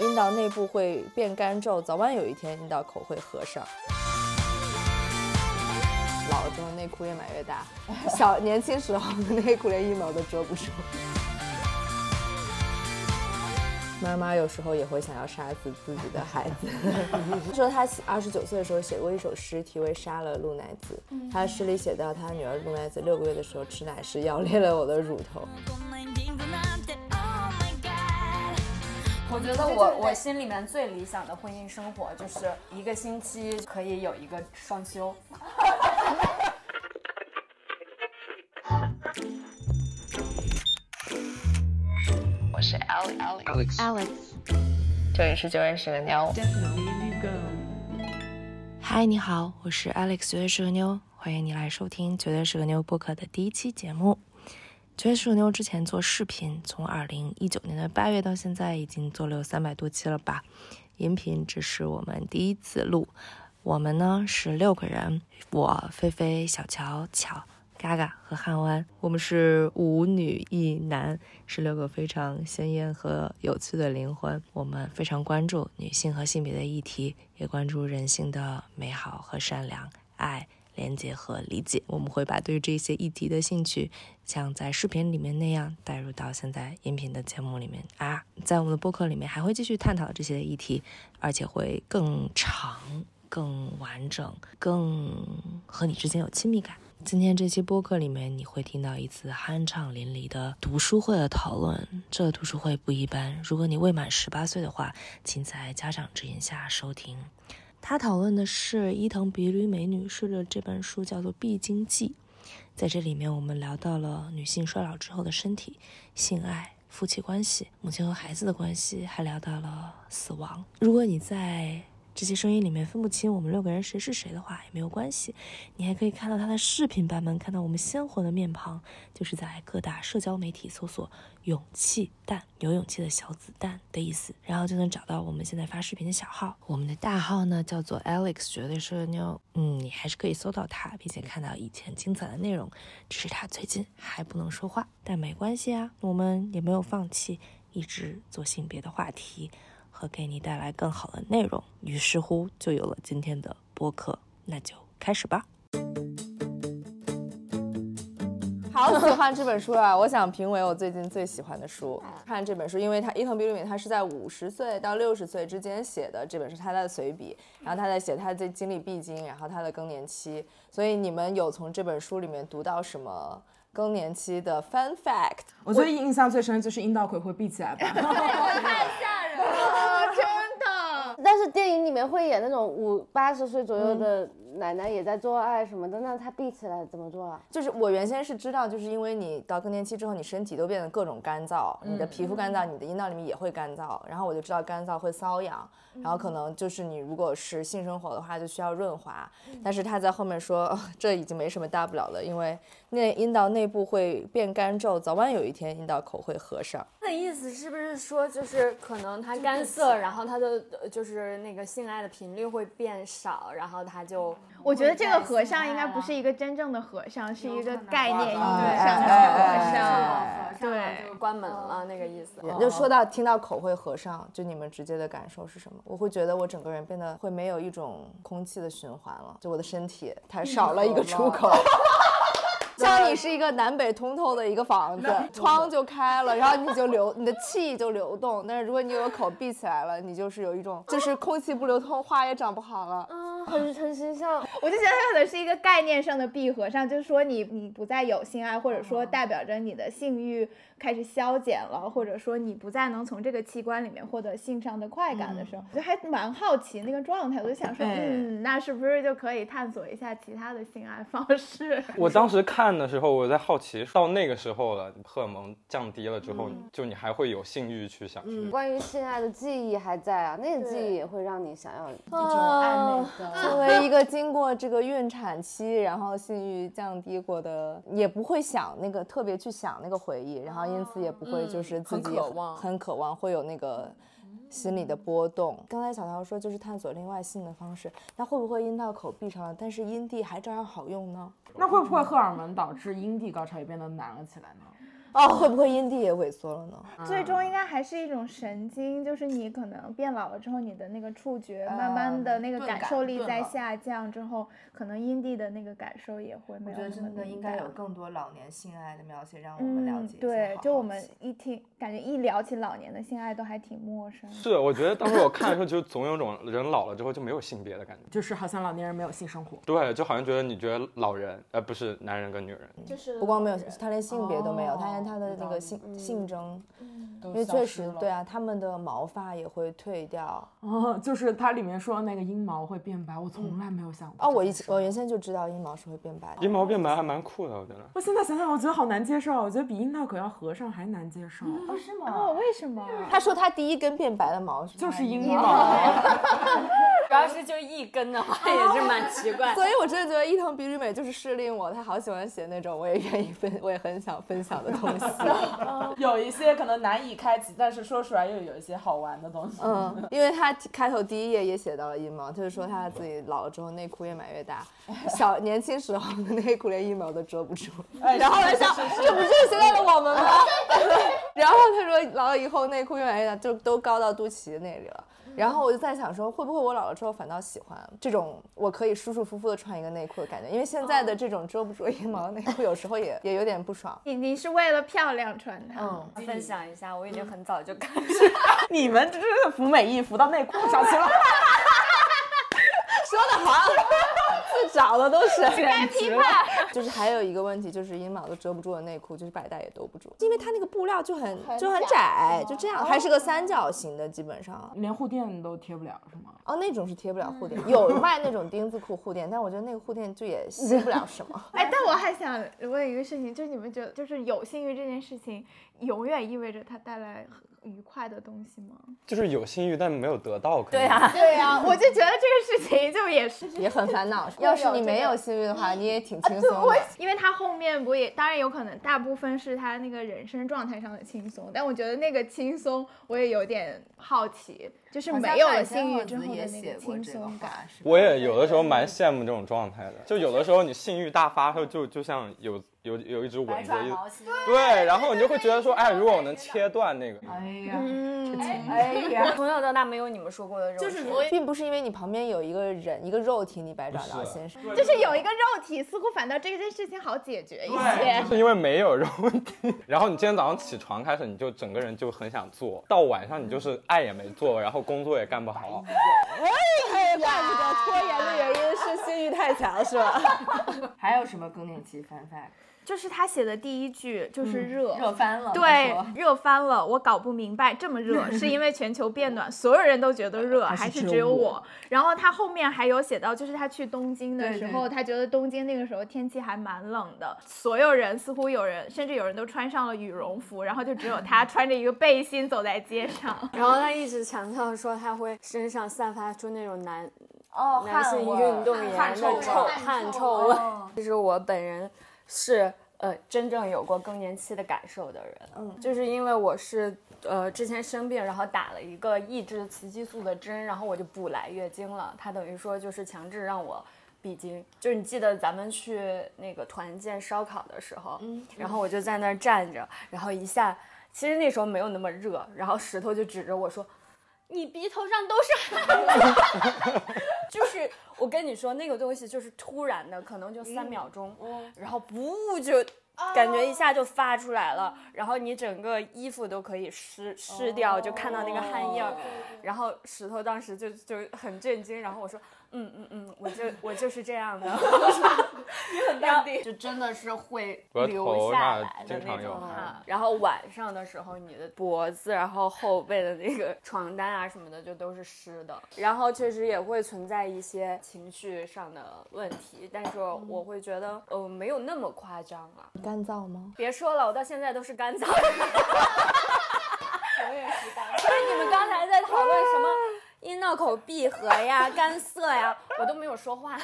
阴道内部会变干皱，早晚有一天阴道口会合上。老了之后内裤越买越大，小年轻时候的内裤连一毛都遮不住。妈妈有时候也会想要杀死自己的孩子。说他二十九岁的时候写过一首诗，题为《杀了鹿乃子》。他诗里写到，他女儿鹿乃子六个月的时候吃奶时咬裂了我的乳头。我觉得我我心里面最理想的婚姻生活就是一个星期可以有一个双休。我是 Alex Alex，这里是九月十个妞。嗨，你好，我是 Alex 九月十个妞，欢迎你来收听九月十个妞播客的第一期节目。九月十个妞之前做视频，从二零一九年的八月到现在，已经做了有三百多期了吧？音频只是我们第一次录。我们呢是六个人，我、菲菲、小乔、巧。嘎嘎和汉湾，我们是五女一男，是六个非常鲜艳和有趣的灵魂。我们非常关注女性和性别的议题，也关注人性的美好和善良、爱、连接和理解。我们会把对这些议题的兴趣，像在视频里面那样带入到现在音频的节目里面啊。在我们的播客里面，还会继续探讨这些议题，而且会更长、更完整、更和你之间有亲密感。今天这期播客里面，你会听到一次酣畅淋漓的读书会的讨论。这读书会不一般，如果你未满十八岁的话，请在家长指引下收听。他讨论的是伊藤比吕美女士的这本书，叫做《必经记》。在这里面，我们聊到了女性衰老之后的身体、性爱、夫妻关系、母亲和孩子的关系，还聊到了死亡。如果你在这些声音里面分不清我们六个人谁是谁的话也没有关系，你还可以看到他的视频版本，看到我们鲜活的面庞，就是在各大社交媒体搜索“勇气蛋”有勇气的小子弹的意思，然后就能找到我们现在发视频的小号。我们的大号呢叫做 Alex 绝对是个妞，嗯，你还是可以搜到他，并且看到以前精彩的内容。只是他最近还不能说话，但没关系啊，我们也没有放弃，一直做性别的话题。和给你带来更好的内容，于是乎就有了今天的播客，那就开始吧。好喜欢这本书啊！我想评为我最近最喜欢的书。看这本书，因为他伊藤比吕美他是在五十岁到六十岁之间写的这本书，他的随笔，然后他在写他的经历必经，然后他的更年期。所以你们有从这本书里面读到什么更年期的 fun fact？我最印象最深就是阴道口会闭起来吧。太吓人了，会演那种五八十岁左右的。奶奶也在做爱什么的，那她闭起来怎么做啊？就是我原先是知道，就是因为你到更年期之后，你身体都变得各种干燥，你的皮肤干燥，你的阴道里面也会干燥，然后我就知道干燥会瘙痒，然后可能就是你如果是性生活的话，就需要润滑。但是他在后面说，这已经没什么大不了了，因为那阴道内部会变干皱，早晚有一天阴道口会合上。他的意思是不是说，就是可能他干涩，然后他的就是那个性爱的频率会变少，然后他就。我觉得这个和尚应该不是一个真正的和尚，是一个概念意义上的和尚。对，就关门了那个意思。就说到听到口会合上，就你们直接的感受是什么？我会觉得我整个人变得会没有一种空气的循环了，就我的身体它少了一个出口。像你是一个南北通透的一个房子，窗就开了，然后你就流，你的气就流动。但是如果你有口闭起来了，你就是有一种，就是空气不流通，花也长不好了。嗯，很很形象。我就觉得它可能是一个概念上的闭合上，就是说你你不再有性爱，或者说代表着你的性欲。开始消减了，或者说你不再能从这个器官里面获得性上的快感的时候，我就还蛮好奇那个状态，我就想说，嗯，那是不是就可以探索一下其他的性爱方式？我当时看的时候，我在好奇，到那个时候了，荷尔蒙降低了之后，就你还会有性欲去想？关于性爱的记忆还在啊，那个记忆也会让你想要一种暧昧的。经过这个孕产期，然后性欲降低过的，也不会想那个特别去想那个回忆，然后。因此也不会就是自己很渴望，会有那个心理的波动。刚才小桃说就是探索另外性的方式，那会不会阴道口闭上了，但是阴蒂还照样好用呢？那会不会荷尔蒙导致阴蒂高潮也变得难了起来呢？哦，会不会阴蒂也萎缩了呢？最终应该还是一种神经，就是你可能变老了之后，你的那个触觉慢慢的那个感受力在下降之后，可能阴蒂的那个感受也会没我觉得真的应该有更多老年性爱的描写，让我们了嗯解。对，就我们一听，感觉一聊起老年的性爱都还挺陌生。是，我觉得当时我看的时候，就总有种人老了之后就没有性别的感觉。就是好像老年人没有性生活。对，就好像觉得你觉得老人，呃，不是男人跟女人，就是不光没有，他连性别都没有，他哦连他的那有道理个性性征，因为确实对啊，他们的毛发也会退掉。哦，就是它里面说那个阴毛会变白，我从来没有想过哦，我以这件事前我原先就知道阴毛是会变白的。阴毛变白还蛮酷的，我觉得。我现在想想，我觉得好难接受，我觉得比阴道口要合上还难接受。哦是吗？哦，为什么？他说他第一根变白的毛是就是阴阴毛，主要是就一根的话 也是蛮奇怪。所以我真的觉得伊藤比吕美就是适令我，他好喜欢写那种我也愿意分，我也很想分享的东西。有一些可能难以开启，但是说出来又有一些好玩的东西。嗯，因为他开头第一页也写到了阴毛，就是说他自己老了之后内裤越买越大，小年轻时候的内裤连阴毛都遮不住。然后我想，这不就是现在的我们吗？然后他说老了以后内裤越买越大，就都高到肚脐那里了。然后我就在想说，会不会我老了之后反倒喜欢这种我可以舒舒服服的穿一个内裤的感觉？因为现在的这种遮不住阴毛的内裤，有时候也也有点不爽。你你是为了漂亮穿它？嗯，分享一下，我已经很早就开始 你们这是服美役服到内裤上去了，说的好，自找的都是。该批判。就是还有一个问题，就是阴毛都遮不住的内裤，就是百搭也兜不住，因为它那个布料就很就很窄，就这样，还是个三角形的，基本上。连护垫都贴不了是吗？哦，那种是贴不了护垫，有卖那种钉子裤护垫，但我觉得那个护垫就也吸不了什么。哎，但我还想问一个事情，就是你们觉得，就是有性欲这件事情，永远意味着它带来很愉快的东西吗？就是有性欲，但没有得到。可能对啊，对呀、我就觉得这个事情就也是也很烦恼。要是你没有性欲的话，你也挺轻松的。因为他后面不也，当然有可能大部分是他那个人生状态上的轻松，但我觉得那个轻松我也有点好奇，就是没有了性欲之后的那个轻松感。我也有的时候蛮羡慕这种状态的，就有的时候你性欲大发，就就就像有有有一只蚊子，一对，然后你就会觉得说，哎，如果我能切断那个，哎呀，哎呀，从小到大没有你们说过的肉体，并不是因为你旁边有一个人，一个肉体，你百爪挠心。就是有一个肉体，似乎反倒这件事情好解决一些。是因为没有肉体。然后你今天早上起床开始，你就整个人就很想做，到晚上你就是爱也没做，然后工作也干不好。哎，怪不得拖延的原因是性欲太强，是吧？还有什么更年期 fun fact？就是他写的第一句就是热，热翻了。对，热翻了，我搞不明白，这么热 是因为全球变暖，所有人都觉得热，还是只有我？然后他后面还有写到，就是他去东京的时候，他觉得东京那个时候天气还蛮冷的，所有人似乎有人，甚至有人都穿上了羽绒服，然后就只有他 穿着一个背心走在街上。然后他一直强调说他会身上散发出那种男哦，男性运动员的臭汗臭味。其实我本人是呃真正有过更年期的感受的人，嗯，就是因为我是呃之前生病，然后打了一个抑制雌激素的针，然后我就不来月经了，他等于说就是强制让我。闭经，就是你记得咱们去那个团建烧烤的时候，嗯，然后我就在那儿站着，然后一下，其实那时候没有那么热，然后石头就指着我说，你鼻头上都是汗，就是我跟你说那个东西就是突然的，可能就三秒钟，然后不就感觉一下就发出来了，然后你整个衣服都可以湿湿掉，就看到那个汗印儿，然后石头当时就就很震惊，然后我说。嗯嗯嗯，我就我就是这样的，你很淡定，就真的是会额流下来的那种汗。然后晚上的时候，你的脖子，然后后背的那个床单啊什么的，就都是湿的。然后确实也会存在一些情绪上的问题，但是我会觉得，呃，没有那么夸张啊。干燥吗？别说了，我到现在都是干燥的。我也是干燥。所以你们刚才在讨论什么阴道口闭合呀、干涩呀，我都没有说话。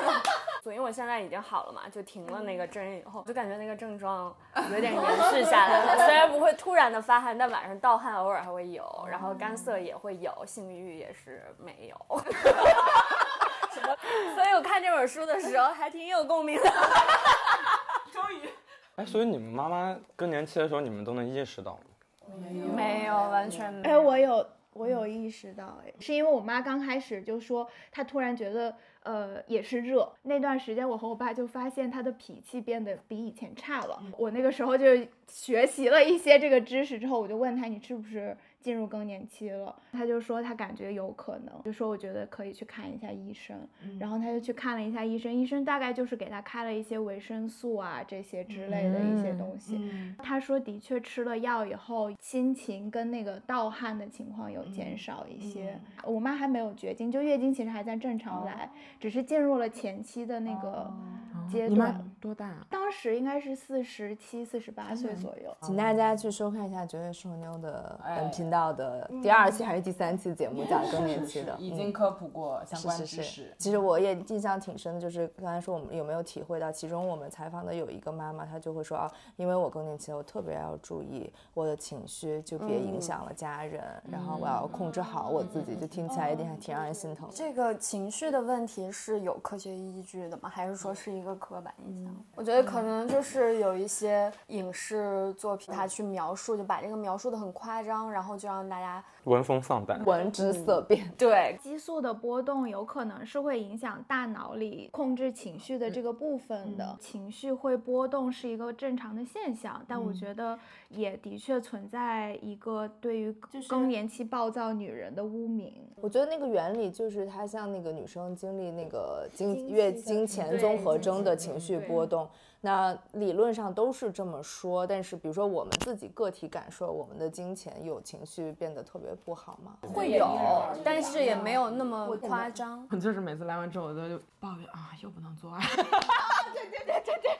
所以我现在已经好了嘛，就停了那个针以后，就感觉那个症状有点延 续下来了。虽然不会突然的发汗，但晚上盗汗偶尔还会有，然后干涩也会有，性欲也是没有。什么？所以我看这本书的时候还挺有共鸣的。终于，哎，所以你们妈妈更年期的时候，你们都能意识到吗？没有，完全没有哎，有。我有，我有意识到，哎，是因为我妈刚开始就说，她突然觉得，呃，也是热。那段时间，我和我爸就发现她的脾气变得比以前差了。我那个时候就学习了一些这个知识之后，我就问她，你是不是进入更年期了？他就说他感觉有可能，就说我觉得可以去看一下医生。然后他就去看了一下医生，医生大概就是给他开了一些维生素啊这些之类的一些东西。他说，的确吃了药以后，心情跟那个盗汗的情况有减少一些。我妈还没有绝经，就月经其实还在正常来，只是进入了前期的那个阶你段。妈多大啊？当时应该是四十七、四十八岁左右。请大家去收看一下绝对是我妞的本频道的第二期还是第三期节目，讲更年期的，已嗯经科普过相关知识。，其实我也印象挺深的，就是刚才说我们有没有体会到，其中我们采访的有一个妈妈，她就会说啊，因为我更年期了，我特别要注意我的情绪，就别影响了家人，然后我要控制好我自己，就听起来有点还挺让人心疼。这个情绪的问题是有科学依据的吗？还是说是一个刻板印象？我觉得可能就是有一些影视作品，它去描述，就把这个描述的很夸张，然后就让大家闻风丧胆。闻之色变，对。激素的波动有可能是会影响大脑里控制情绪的这个部分的，情绪会波动是一个正常的现象，但我觉得也的确存在一个对于更年期暴躁女人的污名。我觉得那个原理就是它像那个女生经历那个经经月经前综合征的情绪波动。那理论上都是这么说，但是比如说我们自己个体感受，我们的金钱有情绪变得特别不好吗？会有，但是也没有那么夸张。就是每次来完之后，我都抱怨啊，又不能做爱。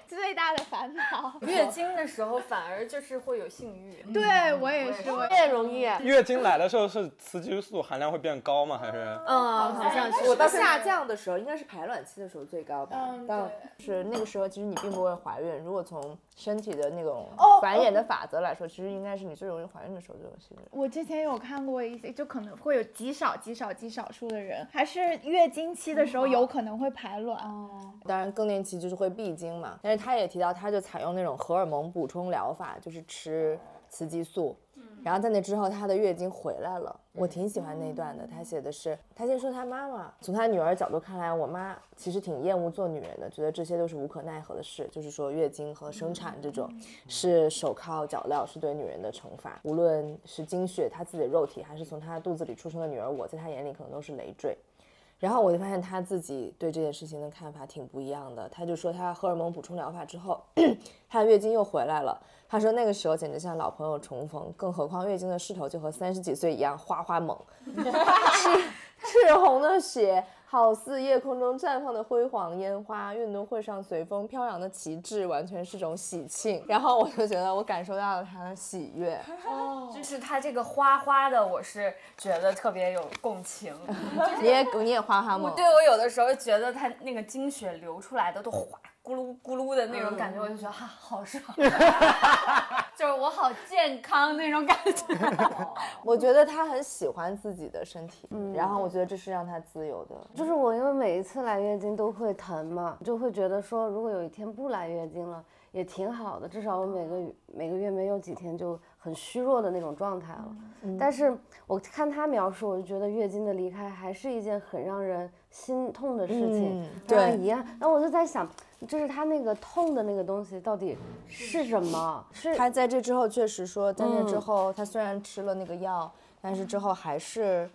最大的烦恼，月经的时候反而就是会有性欲，对我也是，我越容易。月经来的时候是雌激素含量会变高吗？还是？嗯，好像是我到下降的时候，应该是排卵期的时候最高吧。嗯到是那个时候，其实你并不会怀孕。如果从身体的那种哦繁衍的法则来说，其实应该是你最容易怀孕的时候就有性欲。我之前有看过一些，就可能会有极少、极少、极少数的人，还是月经期的时候有可能会排卵。当然，更年期就是会闭经嘛，但是他也提到，他就采用那种荷尔蒙补充疗法，就是吃雌激素。然后在那之后，她的月经回来了，我挺喜欢那段的。她写的是，她先说她妈妈，从她女儿角度看来，我妈其实挺厌恶做女人的，觉得这些都是无可奈何的事，就是说月经和生产这种是手铐脚镣，是对女人的惩罚，无论是经血她自己的肉体，还是从她肚子里出生的女儿我，在她眼里可能都是累赘。然后我就发现她自己对这件事情的看法挺不一样的。她就说她荷尔蒙补充疗法之后，她的月经又回来了。他说那个时候简直像老朋友重逢，更何况月经的势头就和三十几岁一样哗哗猛，赤赤红的血好似夜空中绽放的辉煌烟花，运动会上随风飘扬的旗帜，完全是种喜庆。然后我就觉得我感受到了他的喜悦。哦 就是他这个花花的，我是觉得特别有共情。你也你也哗哗猛，对我有的时候觉得他那个经血流出来的都哗咕噜咕噜的那种感觉，我就觉得哈、好爽，就是我好健康那种感觉。我觉得他很喜欢自己的身体，然后我觉得这是让他自由的。就是我因为每一次来月经都会疼嘛，就会觉得说，如果有一天不来月经了，也挺好的，至少我每个月每个月没有几天就很虚弱的那种状态了。但是我看他描述，我就觉得月经的离开还是一件很让人心痛的事情，对遗憾。然后我就在想，就是他那个痛的那个东西到底是什么？是他在这之后确实说，在那之后，他虽然吃了那个药，但是之后还是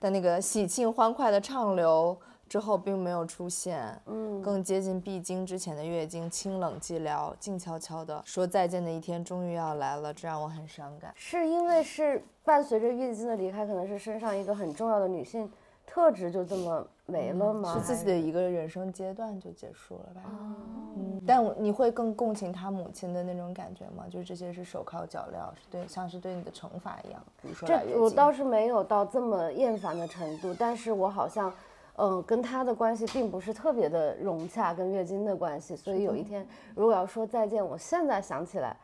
在那个喜庆欢快的畅流之后，并没有出现，嗯，更接近闭经之前的月经，清冷寂寥，静悄悄的说再见的一天终于要来了，这让我很伤感。是因为是伴随着月经的离开，可能是身上一个很重要的女性特质就这么没了吗？是自己的一个人生阶段就结束了吧？嗯，但我你会更共情他母亲的那种感觉吗？就是这些是手铐脚镣，是对像是对你的惩罚一样。比如说这我倒是没有到这么厌烦的程度，但是我好像，嗯、跟他的关系并不是特别的融洽，跟月经的关系，所以有一天如果要说再见，我现在想起来，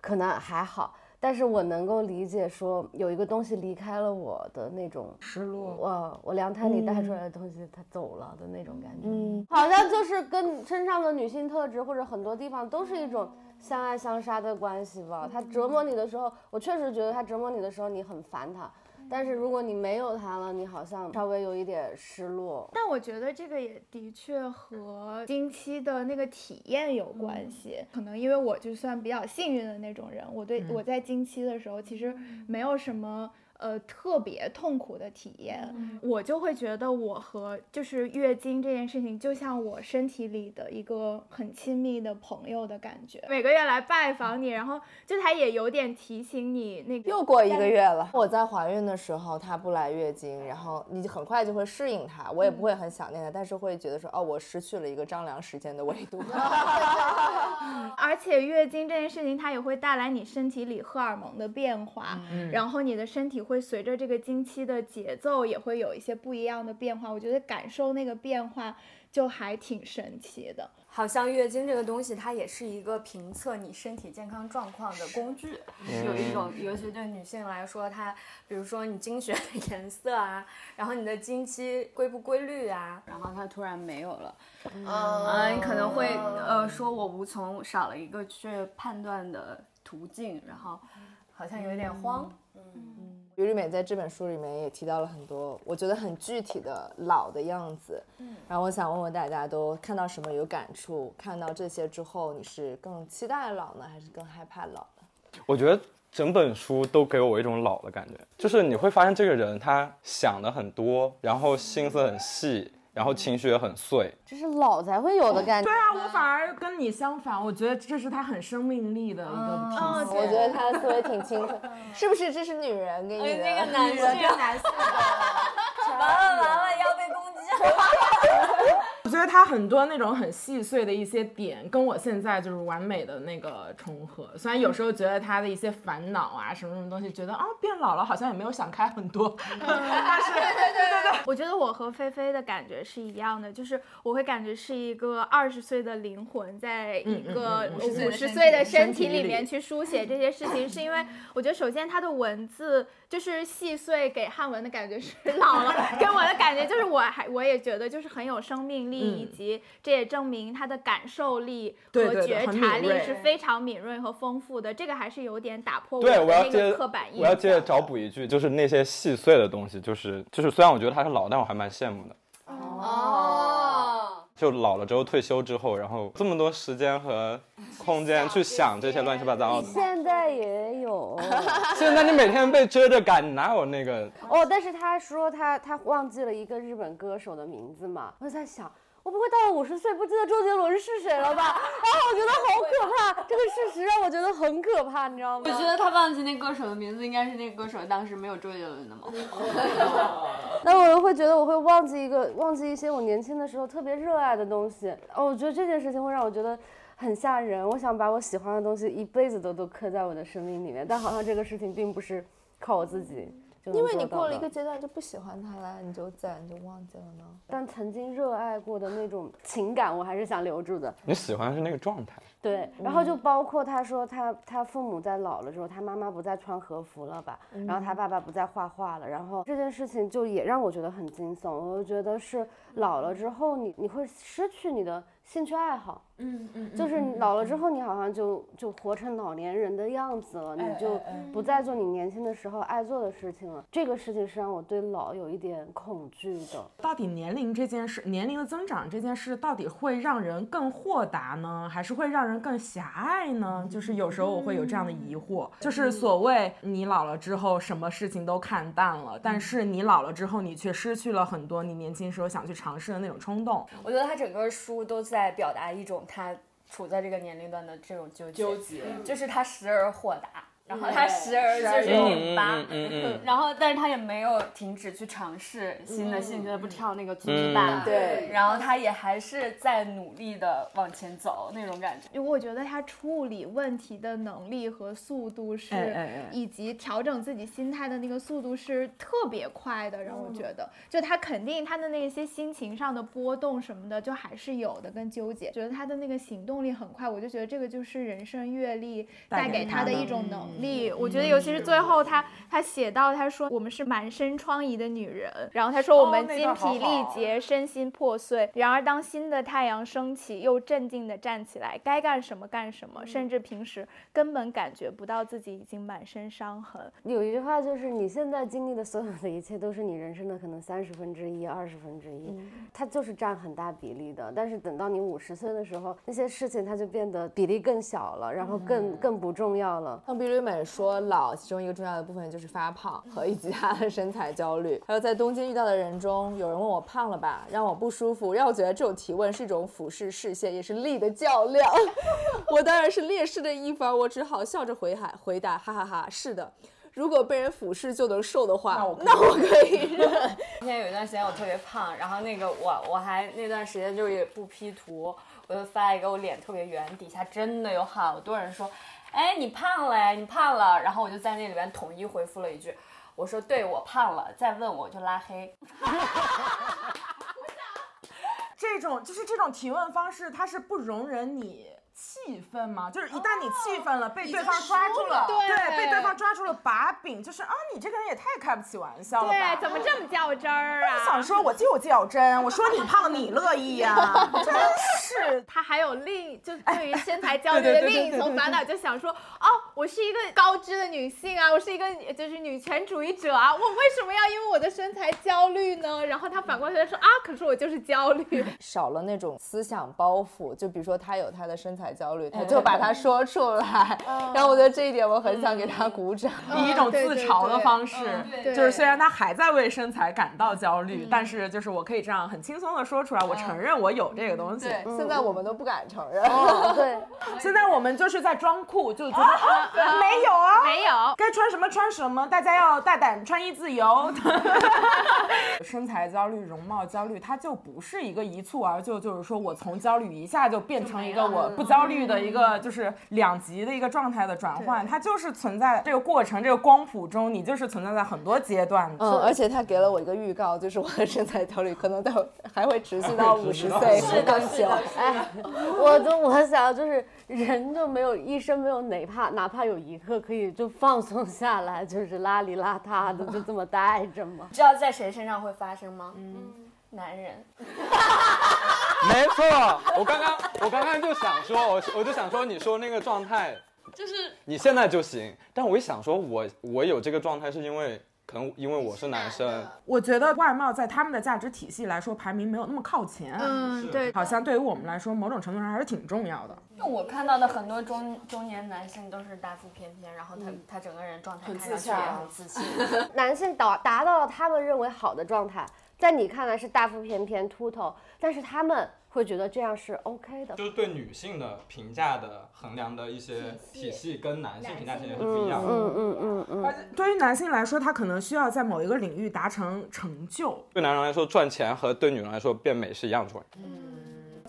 可能还好，但是我能够理解说有一个东西离开了我的那种失落。我我凉胎里带出来的东西，它走了的那种感觉，嗯，好像就是跟身上的女性特质或者很多地方都是一种相爱相杀的关系吧。他折磨你的时候，我确实觉得他折磨你的时候，你很烦他。但是如果你没有他了，你好像稍微有一点失落。但我觉得这个也的确和经期的那个体验有关系。可能因为我就算比较幸运的那种人，我对我在经期的时候其实没有什么。呃，特别痛苦的体验，我就会觉得我和就是月经这件事情，就像我身体里的一个很亲密的朋友的感觉。每个月来拜访你，然后就他也有点提醒你那个。又过一个月了，我在怀孕的时候他不来月经，然后你很快就会适应他，我也不会很想念他，但是会觉得说，哦，我失去了一个丈量时间的维度。而且月经这件事情，它也会带来你身体里荷尔蒙的变化，然后你的身体会。会随着这个经期的节奏也会有一些不一样的变化，我觉得感受那个变化就还挺神奇的。好像月经这个东西，它也是一个评测你身体健康状况的工具。有一种，尤其对女性来说，它比如说你经血的 颜色啊，然后你的经期规不规律啊，然后它突然没有了，嗯，你可能会呃说我无从少了一个去判断的途径，然后好像有点慌，嗯。于丽美在这本书里面也提到了很多，我觉得很具体的老的样子。嗯，然后我想问问大家，都看到什么有感触？看到这些之后，你是更期待老呢，还是更害怕老呢？我觉得整本书都给我一种老的感觉，就是你会发现这个人他想的很多，然后心思很细。然后情绪也很碎，这是老才会有的感觉。对啊，我反而跟你相反，我觉得这是他很生命力的一个体现。我觉得他思维挺清楚，是不是？这是女人给你的，那个男人跟男性。完了完了，要被攻击了。我觉得他很多那种很细碎的一些点，跟我现在就是完美的那个重合。虽然有时候觉得他的一些烦恼啊，什么什么东西，觉得啊变老了好像也没有想开很多。但是，对对对对，我觉得我和菲菲的感觉是一样的，就是我会感觉是一个二十岁的灵魂，在一个五十岁的身体里面去书写这些事情，是因为我觉得首先他的文字就是细碎，给汉文的感觉是老了，给我的感觉就是我还我也觉得就是很有生命力。以及这也证明他的感受力和觉察力是非常敏锐和丰富的。这个还是有点打破我的那个刻板印象。我要接着找补一句，就是那些细碎的东西，就是就是虽然我觉得他是老，但我还蛮羡慕的。哦，就老了之后退休之后，然后这么多时间和空间去想这些乱七八糟的。现在也有。现在你每天被遮着赶，哪有那个？哦，但是他说他他忘记了一个日本歌手的名字嘛，我在想。我不会到了五十岁不记得周杰伦是谁了吧？啊我觉得好可怕，这个事实让我觉得很可怕，你知道吗？我觉得他忘记那歌手的名字，应该是那个歌手当时没有周杰伦的吗？那我又会觉得我会忘记一个，忘记一些我年轻的时候特别热爱的东西。哦，我觉得这件事情会让我觉得很吓人。我想把我喜欢的东西一辈子都都刻在我的生命里面，但好像这个事情并不是靠我自己。因为你过了一个阶段就不喜欢他了，你就自然就忘记了呢。但曾经热爱过的那种情感，我还是想留住的。你喜欢的是那个状态。对，然后就包括他说他他父母在老了之后，他妈妈不再穿和服了吧，然后他爸爸不再画画了，然后这件事情就也让我觉得很惊悚。我就觉得是老了之后，你你会失去你的兴趣爱好。嗯嗯，就是老了之后，你好像就就活成老年人的样子了，你就不再做你年轻的时候爱做的事情了。这个事情是让我对老有一点恐惧的。到底年龄这件事，年龄的增长这件事，到底会让人更豁达呢，还是会让人更狭隘呢？就是有时候我会有这样的疑惑。就是所谓你老了之后，什么事情都看淡了，但是你老了之后，你却失去了很多你年轻时候想去尝试的那种冲动。我觉得他整个书都在表达一种。他处在这个年龄段的这种纠结，就是他时而豁达。然后他时而就是拧巴，然后但是他也没有停止去尝试新的兴趣，不跳那个足子板，对，然后他也还是在努力的往前走那种感觉。因为我觉得他处理问题的能力和速度是，以及调整自己心态的那个速度是特别快的，让我觉得，就他肯定他的那些心情上的波动什么的，就还是有的跟纠结，觉得他的那个行动力很快，我就觉得这个就是人生阅历带给他的一种能。例。我觉得尤其是最后他他写到他说我们是满身疮痍的女人，然后他说我们精疲力竭，身心破碎。然而当新的太阳升起，又镇静地站起来，该干什么干什么，甚至平时根本感觉不到自己已经满身伤痕。有一句话就是你现在经历的所有的一切都是你人生的可能三十分之一、二十分之一，它就是占很大比例的。但是等到你五十岁的时候，那些事情它就变得比例更小了，然后更更不重要了。像比如美说，老其中一个重要的部分就是发胖和以及他的身材焦虑。还有在东京遇到的人中，有人问我胖了吧，让我不舒服，让我觉得这种提问是一种俯视视线，也是力的较量。我当然是劣势的一方，我只好笑着回海回答，哈哈哈，是的。如果被人俯视就能瘦的话，那我可以忍。之前有一段时间我特别胖，然后那个我我还那段时间就是不 P 图，我就发一个我脸特别圆，底下真的有好多人说，哎你胖了呀，你胖了。然后我就在那里边统一回复了一句，我说对我胖了，再问我就拉黑。这种就是这种提问方式，它是不容忍你。气愤吗？就是一旦你气愤了，被对方抓住了，对，被对方抓住了把柄，就是啊，你这个人也太开不起玩笑了吧？对，怎么这么较真儿啊？想说我就较真，我说你 胖你乐意呀？真是。他还有另就对于身材焦虑的另一层烦恼，就想说哦，我是一个高知的女性啊，我是一个就是女权主义者啊，我为什么要因为我的身材焦虑呢？然后他反过来说啊，可是我就是焦虑，少了那种思想包袱，就比如说他有他的身材。焦虑，他就把它说出来，然后我觉得这一点我很想给他鼓掌，以一种自嘲的方式，就是虽然他还在为身材感到焦虑，但是就是我可以这样很轻松的说出来，我承认我有这个东西。现在我们都不敢承认，对，现在我们就是在装酷，就觉得啊 没有啊，没有，该穿什么穿什么，大家要大胆穿衣自由。身材焦虑、容貌焦虑，它就不是一个一蹴而就，就是说我从焦虑一下就变成一个我不。焦虑的一个就是两极的一个状态的转换，它就是存在这个过程，这个光谱中，你就是存在在很多阶段。嗯，而且他给了我一个预告，就是我的身材焦虑可能到 还会持续到五十岁更久。哎，我就我想就是人就没有一生没有哪怕哪怕有一刻可以就放松下来，就是邋里邋遢的就这么待着吗？知道在谁身上会发生吗？嗯。男人，没错，我刚刚我刚刚就想说，我我就想说，你说那个状态，就是你现在就行，但我一想说，我我有这个状态是因为可能因为我是男生，我觉得外貌在他们的价值体系来说排名没有那么靠前，嗯，对，好像对于我们来说，某种程度上还是挺重要的。那我看到的很多中中年男性都是大腹便便，然后他他整个人状态看上去也，很自信，男性达达到了他们认为好的状态。在你看来是大腹便便秃头，但是他们会觉得这样是 OK 的，就是对女性的评价的衡量的一些体系跟男性评价体系是不一样的。嗯嗯嗯嗯。而对于男性来说，他可能需要在某一个领域达成成就。对男人来说，赚钱和对女人来说变美是一样重要。嗯。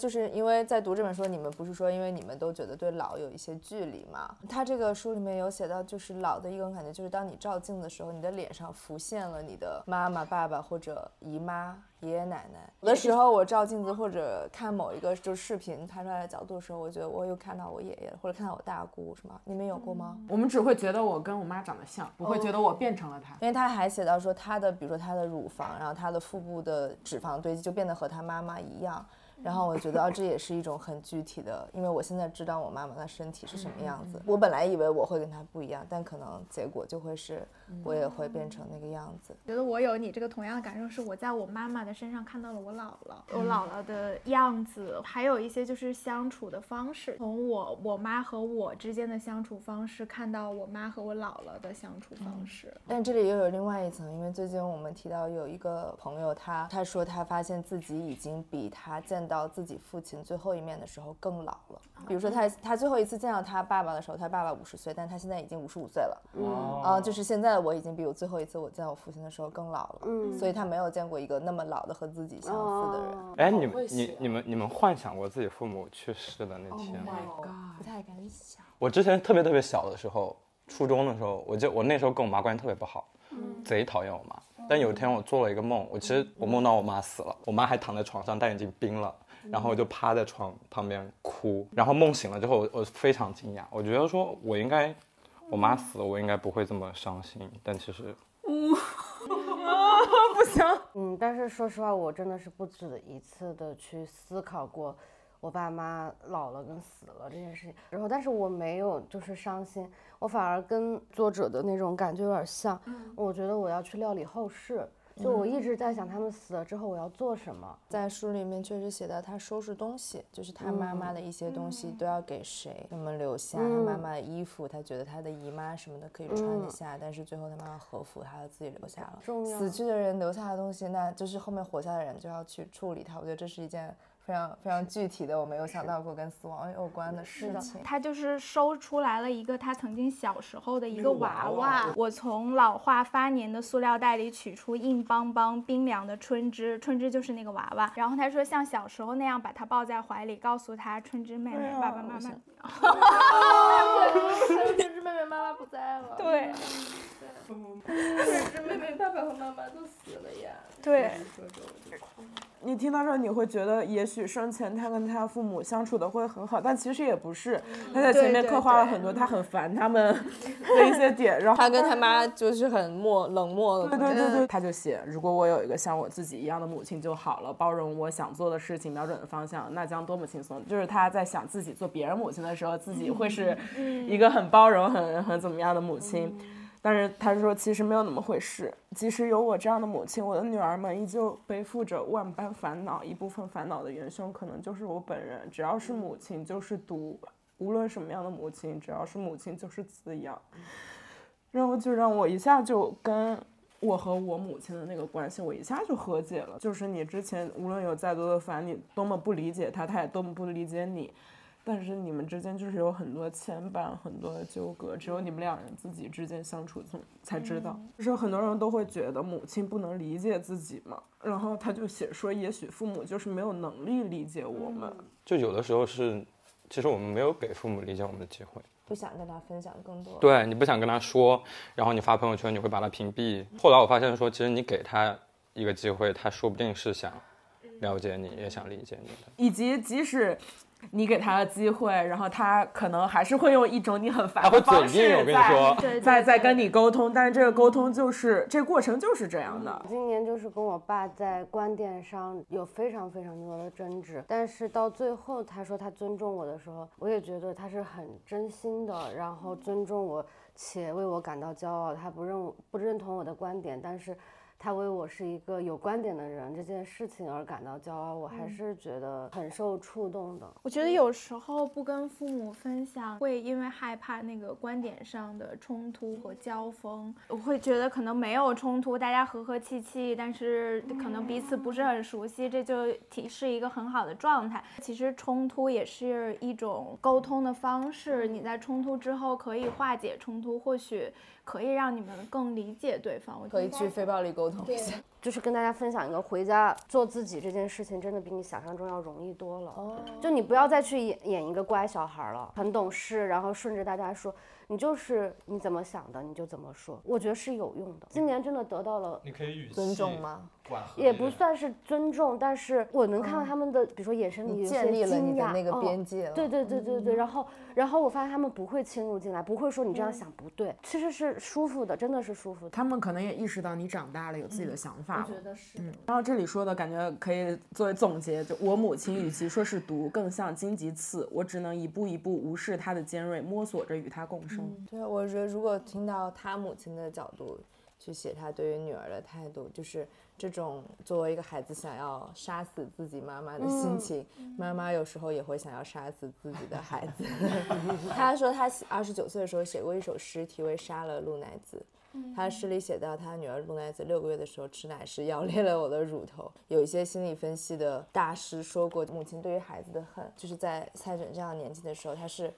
就是因为在读这本书，你们不是说因为你们都觉得对老有一些距离吗？他这个书里面有写到，就是老的一种感觉，就是当你照镜的时候，你的脸上浮现了你的妈妈、爸爸或者姨妈、爷爷奶奶。有的时候我照镜子或者看某一个就视频拍出来的角度的时候，我觉得我又看到我爷爷或者看到我大姑，什么？你们有过吗？我们只会觉得我跟我妈长得像，不会觉得我变成了她。因为他还写到说他的，比如说他的乳房，然后他的腹部的脂肪堆积就变得和他妈妈一样。然后我觉得啊，这也是一种很具体的，因为我现在知道我妈妈的身体是什么样子。我本来以为我会跟她不一样，但可能结果就会是我也会变成那个样子。觉得我有你这个同样的感受，是我在我妈妈的身上看到了我姥姥，我姥姥的样子，还有一些就是相处的方式，从我我妈和我之间的相处方式，看到我妈和我姥姥的相处方式。但这里又有另外一层，因为最近我们提到有一个朋友，他他说他发现自己已经比他见到。到自己父亲最后一面的时候更老了。比如说他他最后一次见到他爸爸的时候，他爸爸五十岁，但他现在已经五十五岁了。嗯啊，就是现在我已经比我最后一次我见我父亲的时候更老了。嗯，所以他没有见过一个那么老的和自己相似的人。哎，你们你你们你们幻想过自己父母去世的那天吗？不太敢想。我之前特别特别小的时候，初中的时候，我就我那时候跟我妈关系特别不好，贼讨厌我妈。但有一天我做了一个梦，我其实我梦到我妈死了，我妈还躺在床上，但已经冰了。然后我就趴在床旁边哭，然后梦醒了之后，我非常惊讶，我觉得说我应该，我妈死了，我应该不会这么伤心。但其实，不行。嗯，但是说实话，我真的是不止一次的去思考过。我爸妈老了跟死了这件事情，然后但是我没有就是伤心，我反而跟作者的那种感觉有点像。我觉得我要去料理后事，就我一直在想他们死了之后我要做什么。在书里面确实写到他收拾东西，就是他妈妈的一些东西都要给谁，什么留下他妈妈的衣服，他觉得他的姨妈什么的可以穿得下，但是最后他妈妈和服，他要自己留下了。死去的人留下的东西，那就是后面活下的人就要去处理它。我觉得这是一件。非常非常具体的，我没有想到过跟死亡有关的事情。他就是收出来了一个他曾经小时候的一个娃娃。我从老化发黏的塑料袋里取出硬邦邦、冰凉的春枝，春枝就是那个娃娃。然后他说像小时候那样把他抱在怀里，告诉他春枝妹妹，爸爸妈妈。哈哈春枝妹妹妈妈不在了。对。春枝妹妹爸爸和妈妈都死了呀。对。你听到这，你会觉得也许生前他跟他父母相处的会很好，但其实也不是。他在前面刻画了很多他很烦他们的一些点，然后他跟他妈就是很漠冷漠的。对对对对，他就写，如果我有一个像我自己一样的母亲就好了，包容我想做的事情，瞄准的方向，那将多么轻松。就是他在想自己做别人母亲的时候，自己会是一个很包容、很很怎么样的母亲。但是他说，其实没有那么回事。即使有我这样的母亲，我的女儿们依旧背负着万般烦恼。一部分烦恼的元凶可能就是我本人。只要是母亲，就是毒。无论什么样的母亲，只要是母亲，就是滋养。然后就让我一下就跟我和我母亲的那个关系，我一下就和解了。就是你之前无论有再多的烦，你多么不理解她，她也多么不理解你。但是你们之间就是有很多牵绊，很多的纠葛，只有你们两人自己之间相处才才知道。就是很多人都会觉得母亲不能理解自己嘛，然后他就写说，也许父母就是没有能力理解我们。就有的时候是，其实我们没有给父母理解我们的机会，不想跟他分享更多。对你不想跟他说，然后你发朋友圈，你会把他屏蔽。后来我发现说，其实你给他一个机会，他说不定是想了解你，也想理解你的。以及即使。你给他的机会，然后他可能还是会用一种你很烦的方式在在在跟你沟通，但是这个沟通就是这个过程就是这样的。今年就是跟我爸在观点上有非常非常多的争执，但是到最后他说他尊重我的时候，我也觉得他是很真心的，然后尊重我且为我感到骄傲。他不认不认同我的观点，但是。他为我是一个有观点的人这件事情而感到骄傲，我还是觉得很受触动的。我觉得有时候不跟父母分享，会因为害怕那个观点上的冲突和交锋。我会觉得可能没有冲突，大家和和气气，但是可能彼此不是很熟悉，这就提是一个很好的状态。其实冲突也是一种沟通的方式，你在冲突之后可以化解冲突，或许。可以让你们更理解对方，我可以去非暴力沟通一下，就是跟大家分享一个回家做自己这件事情，真的比你想象中要容易多了。哦，就你不要再去演演一个乖小孩了，很懂事，然后顺着大家说。你就是你怎么想的，你就怎么说，我觉得是有用的。今年真的得到了，你可以尊重吗？也不算是尊重，但是我能看到他们的，比如说眼神里有些惊讶。那个边界对对对对对，然后然后我发现他们不会侵入进来，不会说你这样想不对，其实是舒服的，真的是舒服的。他们可能也意识到你长大了，有自己的想法了。我觉得是。嗯，然后这里说的感觉可以作为总结，就我母亲与其说是毒，更像荆棘刺，我只能一步一步无视它的尖锐，摸索着与它共生。对，我。觉得如果听到他母亲的角度去写他对于女儿的态度，就是这种作为一个孩子想要杀死自己妈妈的心情，妈妈有时候也会想要杀死自己的孩子。他说他二十九岁的时候写过一首诗，题为《杀了鹿奶子》。他诗里写到，他女儿鹿奶子六个月的时候吃奶时咬裂了我的乳头。有一些心理分析的大师说过，母亲对于孩子的恨，就是在蔡准这样年纪的时候，他是。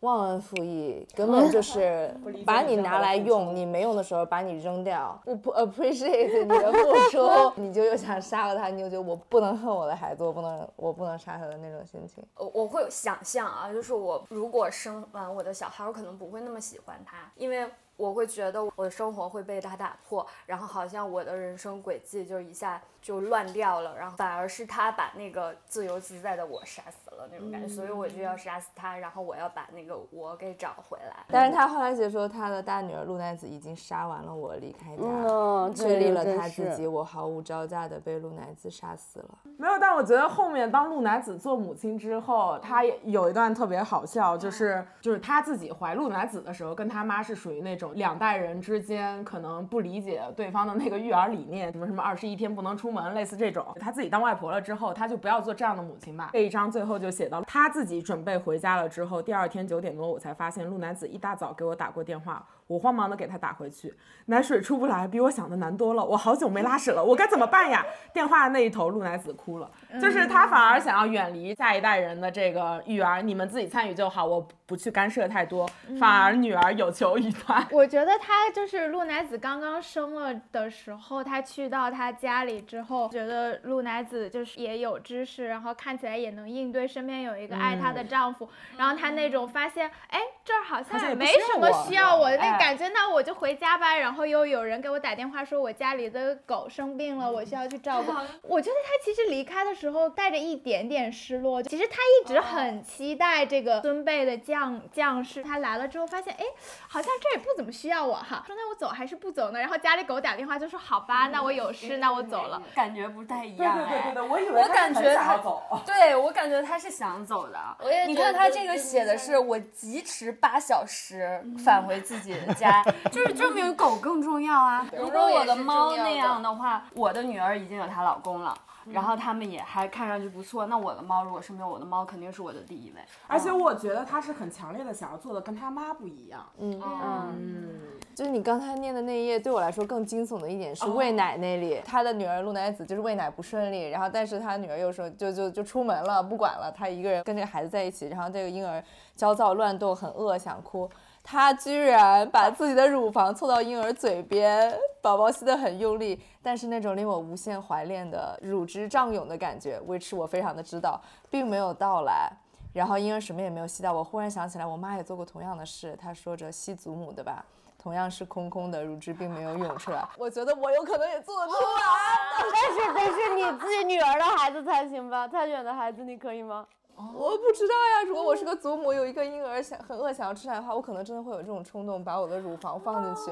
忘恩负义，根本 就是把你拿来用，你没用的时候把你扔掉，我不 appreciate 你的付出，你就又想杀了他，你就觉得我不能恨我的孩子，我不能我不能杀他的那种心情。我我会有想象啊，就是我如果生完我的小孩，我可能不会那么喜欢他，因为我会觉得我的生活会被他打破，然后好像我的人生轨迹就一下就乱掉了，然后反而是他把那个自由自在的我杀死了那种感觉，所以我就要杀死他，然后我要把那个我给找回来。但是他后来解说，他的大女儿露奈子已经杀完了我，离开嗯家，确立了他自己，我毫无招架的被露奈子杀死了。没有，但我觉得后面当鹿乃子做母亲之后，她也有一段特别好笑，就是就是她自己怀鹿乃子的时候，跟她妈是属于那种两代人之间可能不理解对方的那个育儿理念，什么什么二十一天不能出门，类似这种。她自己当外婆了之后，她就不要做这样的母亲吧。这一章最后就写到，她自己准备回家了之后，第二天九点多我才发现鹿乃子一大早给我打过电话。我慌忙的给他打回去，奶水出不来，比我想的难多了。我好久没拉屎了，我该怎么办呀？电话那一头，陆乃子哭了，就是他反而想要远离下一代人的这个育儿，你们自己参与就好，我不去干涉太多，反而女儿有求于他。我觉得他就是陆乃子刚刚生了的时候，他去到他家里之后，觉得陆乃子就是也有知识，然后看起来也能应对，身边有一个爱她的丈夫，然后他那种发现，哎，这儿好像像也没什么需要我的哎那感觉，那我就回家吧。然后又有人给我打电话说我家里的狗生病了，我需要去照顾。我觉得他其实离开的时候带着一点点失落，其实他一直很期待这个孙辈的将将士，他来了之后发现，哎，好像这也不怎么需要我哈，说那我走还是不走呢？然后家里狗打电话就说好吧，那我有事，那我走了。感觉不太一样对对对。我以为我感觉他走。对我感觉他是想走的。也你觉得就看他这个写的是我疾驰八小时返回自己的家，就是证明狗更重要啊。如果我的猫那样的话，我的女儿已经有她老公了。然后他们也还看上去不错，那我的猫如果是没有我的猫，肯定是我的第一位。而且我觉得他是很强烈的想要做的跟他妈不一样。嗯，嗯，就是你刚才念的那一页，对我来说更惊悚的一点是喂奶那里，他的女儿陆乃子就是喂奶不顺利，然后但是他女儿又说就就就出门了，不管了，他一个人跟这个孩子在一起，然后这个婴儿焦躁乱动，很饿，想哭。他居然把自己的乳房凑到婴儿嘴边，宝宝吸得很用力，但是那种令我无限怀恋的乳汁胀涌的感觉，which 我非常的知道，并没有到来。然后婴儿什么也没有吸到，我忽然想起来，我妈也做过同样的事，她说着吸祖母的吧，同样是空空的，乳汁并没有涌出来。我觉得我有可能也做得出来。但是得是你自己女儿的孩子才行吧？太远的孩子你可以吗？我不知道呀，如果我是个祖母，有一个婴儿想很饿想要吃奶的话，我可能真的会有这种冲动，把我的乳房放进去。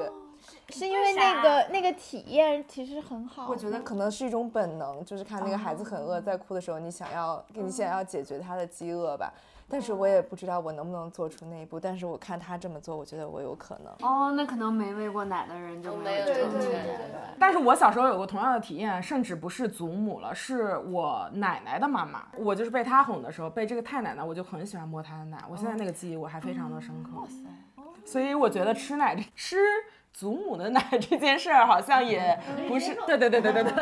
是因为那个那个体验其实很好。我觉得可能是一种本能，就是看那个孩子很饿在哭的时候，你想要你想要解决他的饥饿吧。但是我也不知道我能不能做出那一步，但是我看他这么做，我觉得我有可能。哦，那可能没喂过奶的人就没没有有这种对对体验。但是我小时候有过同样的体验，甚至不是祖母了，是我奶奶的妈妈。我就是被她哄的时候，被这个太奶奶，我就很喜欢摸她的奶。我现在那个记忆我还非常的深刻。哇塞所以我觉得吃奶吃祖母的奶 这件事儿，好像也不是。对对对对对对。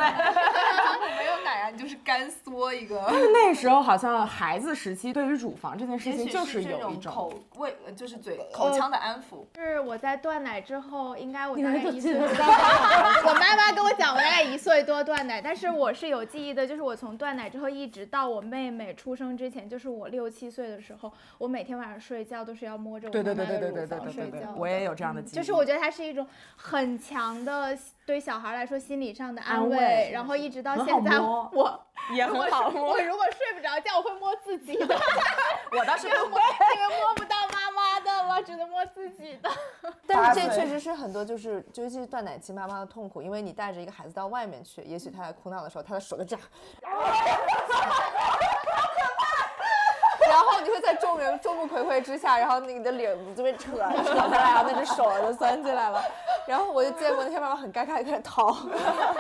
没就是干缩一个。但是那时候好像孩子时期对于乳房这件事情就是有一种。口味，就是嘴口腔的安抚。是我在断奶之后，应该我大们概一岁多。我妈妈跟我讲，我大概一岁多断奶，但是我是有记忆的，就是我从断奶之后一直到我妹妹出生之前，就是我六七岁的时候，我每天晚上睡觉都是要摸着我对妈妈的对对对对对乳房对对对对睡觉的。，我也有这样的记忆。就是我觉得它是一种很强的对小孩来说心理上的安安慰慰，然后一直到现在，摸我也很好摸我。如果睡不着觉，我会摸自己的，我倒是因为摸因为摸不到妈妈的了，只能摸自己的。但是这确实是很多就是尤其是断奶期妈妈的痛苦，因为你带着一个孩子到外面去，也许他在哭闹的时候，他的手就这样，然后你会在众人众目睽睽之下，然后你的领子就被扯扯下来，然后那只手就钻进来了。然后我就见过那些妈妈很尴尬，就开始掏，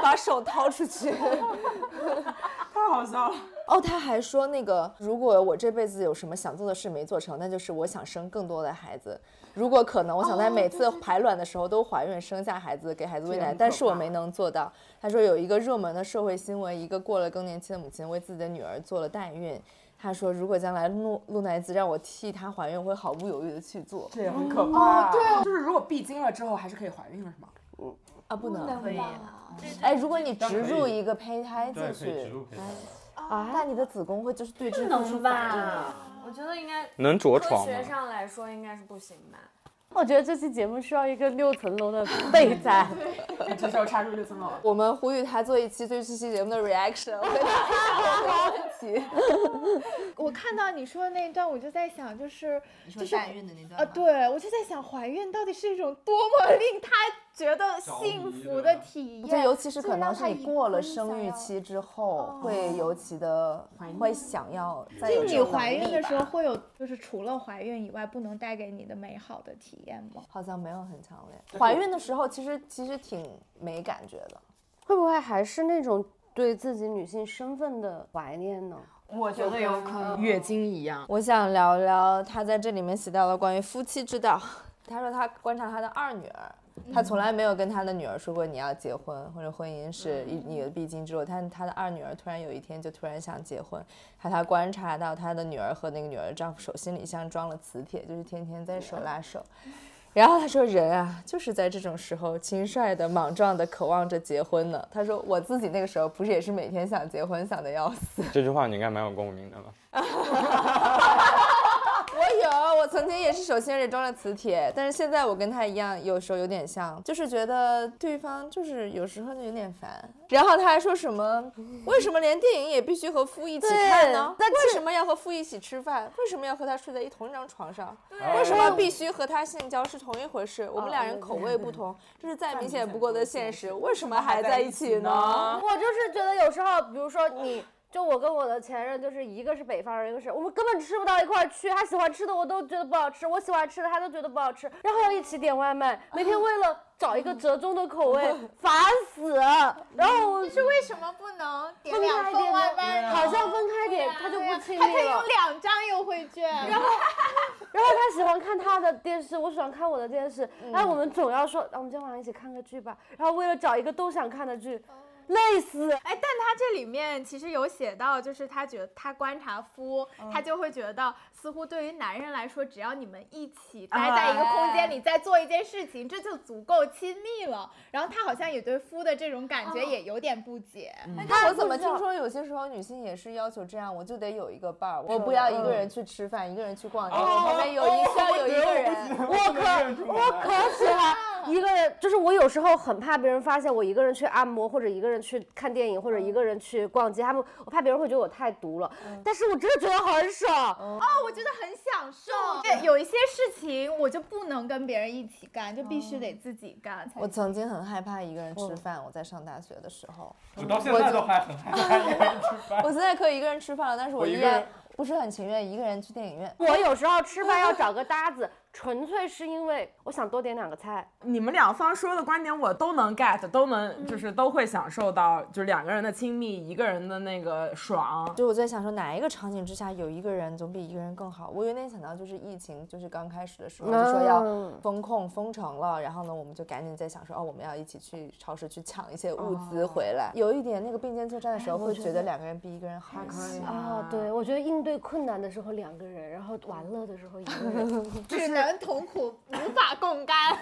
把手掏出去。太好笑了。哦，他还说那个，如果我这辈子有什么想做的事没做成，那就是我想生更多的孩子。如果可能，我想在每次排卵的时候都怀孕生下孩子，给孩子喂奶，但是我没能做到。他说有一个热门的社会新闻，一个过了更年期的母亲为自己的女儿做了代孕。他说，如果将来露露奶子让我替她怀孕，我会毫不犹豫的去做。这也很可怕。对啊，就是如果闭经了之后，还是可以怀孕了，是吗？嗯啊，不能。可以。哎，如果你植入一个胚胎进去，入胚胎，那你的子宫会就是对这不能吧啊。？我觉得应该能着科床科？学上来说应该是不行吧。我觉得这期节目需要一个六层楼的备载。这时候插入六层楼。我们呼吁他做一期对这期节目的 reaction，回答问题。我看到你说的那一段，我就在想，就是就是代孕的那段啊，对我就在想，怀孕到底是一种多么 令他觉得幸福的体验，就尤其是可能是你过了生生育期之后，会尤其的会想要再就你怀孕的时候会有，就是除了怀孕以外，不能带给你的美好的体验吗？好像没有很强烈。怀孕的时候其实其实挺没感觉的。会不会还是那种对自己女性身份的怀念呢？我觉得有可能。月经一样。我想聊聊他在这里面写到了关于夫妻之道。他说他观察他的二女儿，他从来没有跟他的女儿说过你要结婚或者婚姻是一你的必经之路。但他的二女儿突然有一天就突然想结婚，还他观察到他的女儿和那个女儿的丈夫手心里像装了磁铁，就是天天在手拉手。然后他说：“人啊，就是在这种时候轻率的、莽撞的渴望着结婚呢。”他说：“我自己那个时候不是也是每天想结婚，想的要死。”这句话你应该蛮有共鸣的吧？我曾经也是手心里装了磁铁，但是现在我跟他一样，有时候有点像，就是觉得对方就是有时候就有点烦。然后他还说什么，为什么连电影也必须和夫一起看呢？那为什么要和夫一起吃饭？为什么要和他睡在一同一张床上？为什么必须和他性交是同一回事？我们俩人口味不同，这是再明显不过的现实，为什么还在一起呢？我就是觉得有时候，比如说你。就我跟我的前任，就是一个是北方人，一个是我们根本吃不到一块儿去。他喜欢吃的我都觉得不好吃，我喜欢吃的他都觉得不好吃，然后要一起点外卖，每天为了找一个折中的口味，烦死。然后我是为什么不能点分两份外卖呢？好像分开点他就不亲他可以有。两张优惠券，然后然后他喜欢看他的电视，我喜欢看我的电视。哎我们总要说，啊我们今天晚上一起看个剧吧。然后为了找一个都想看的剧，累死。哎，但他这里面其实有写到，就是他觉得他观察夫，他就会觉得似乎对于男人来说，只要你们一起待在一个空间里，在做一件事情，这就足够亲密了。然后他好像也对夫的这种感觉也有点不解。但我怎么听说有些时候女性也是要求这样，我就得有一个伴儿，我不要一个人去吃饭，一个人去逛街，我旁边有一需要有一个人。我可我可喜欢一个人，就是我有时候很怕别人发现我一个人去按摩，或者一个人去看电影，或者一个人去逛街，他们我怕别人会觉得我太毒了。但是我真的觉得很爽。哦，我觉得很享受。对，有一些事情我就不能跟别人一起干，就必须得自己干才我曾经很害怕一个人吃饭，我在上大学的时候，我到现在都还很害怕一个人吃饭。我现在可以一个人吃饭了，但是我依然我一个人不是很情愿一个人去电影院。我有时候吃饭要找个搭子，纯粹是因为我想多点两个菜。你们两方说的观点我都能 get，都能就是都会享受到，就是两个人的亲密，一个人的那个爽。就我在想说，哪一个场景之下有一个人总比一个人更好？我有点想到就是疫情，就是刚开始的时候就说要嗯封控封城了，然后呢，我们就赶紧在想说，哦，我们要一起去超市去抢一些物资回来。有一点那个并肩作战的时候，会觉得两个人比一个人好一些。啊，对，我觉得应对困难的时候两个人，然后玩乐的时候一个人。只能同苦，无法共甘。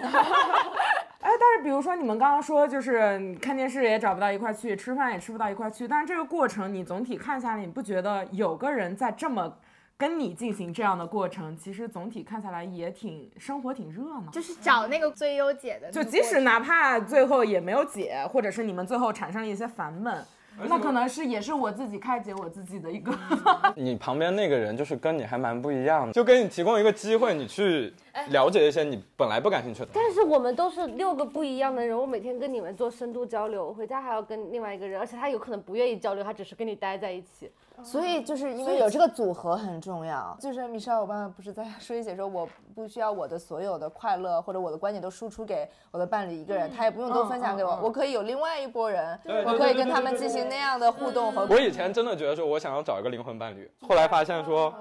哎，但是比如说你们刚刚说，就是看电视也找不到一块去，吃饭也吃不到一块去，但是这个过程你总体看下来，你不觉得有个人在这么跟你进行这样的过程，其实总体看下来也挺生活挺热闹。就是找那个最优解的。就即使哪怕最后也没有解，或者是你们最后产生了一些烦闷，那可能是也是我自己开解我自己的一个。你旁边那个人就是跟你还蛮不一样的，就给你提供一个机会，你去了解一些你本来不感兴趣的。但是我们都是六个不一样的人，我每天跟你们做深度交流，我回家还要跟另外一个人，而且他有可能不愿意交流，他只是跟你待在一起。所以就是因为有这个组合很重要。就是米莎，我爸爸不是在说一些说，我不需要我的所有的快乐或者我的观点都输出给我的伴侣一个人，他也不用都分享给我，我可以有另外一拨人，我可以跟他们进行那样的互动和。我以前真的觉得说我想要找一个灵魂伴侣，后来发现说，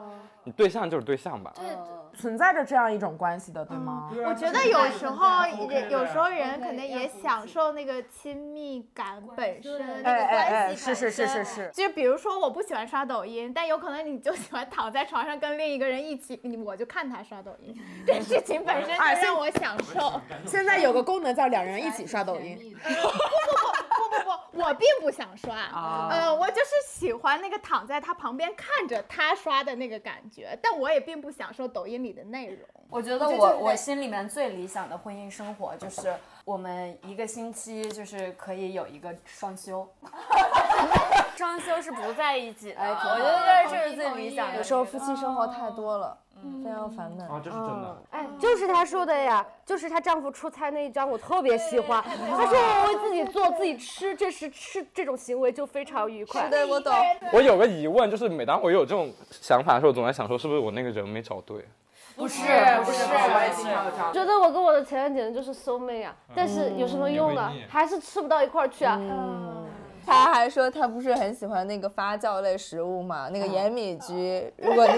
你对象就是对象吧。对存在着这样一种关系的，对吗？我觉得有时候也有时候人可能也享受那个亲密感本身，那个关系本身。是是是是是。就比如说，我不喜欢刷抖音，但有可能你就喜欢躺在床上跟另一个人一起，你我就看他刷抖音，这事情本身就让我享受。现在有个功能叫两人一起刷抖音。不不不不不不，我并不想刷，呃，我就是喜欢那个躺在他旁边看着他刷的那个感觉，但我也并不享受抖音里的内容。我觉得我我心里面最理想的婚姻生活就是我们一个星期就是可以有一个双休，双休是不在一起的。我觉得这是最理想的。有时候夫妻生活太多了。非常烦闷啊，这是真的。哎，就是她说的呀，就是她丈夫出差那一张，我特别喜欢。她说我为自己做自己吃，这是吃这种行为就非常愉快。对，我懂。我有个疑问，就是每当我有这种想法的时候，总在想说，是不是我那个人没找对？不是，不是，我也经常这样。觉得我跟我的前任简直就是 soul mate 啊，但是有什么用呢？还是吃不到一块儿去啊。他还说他不是很喜欢那个发酵类食物嘛，那个盐米居。如果那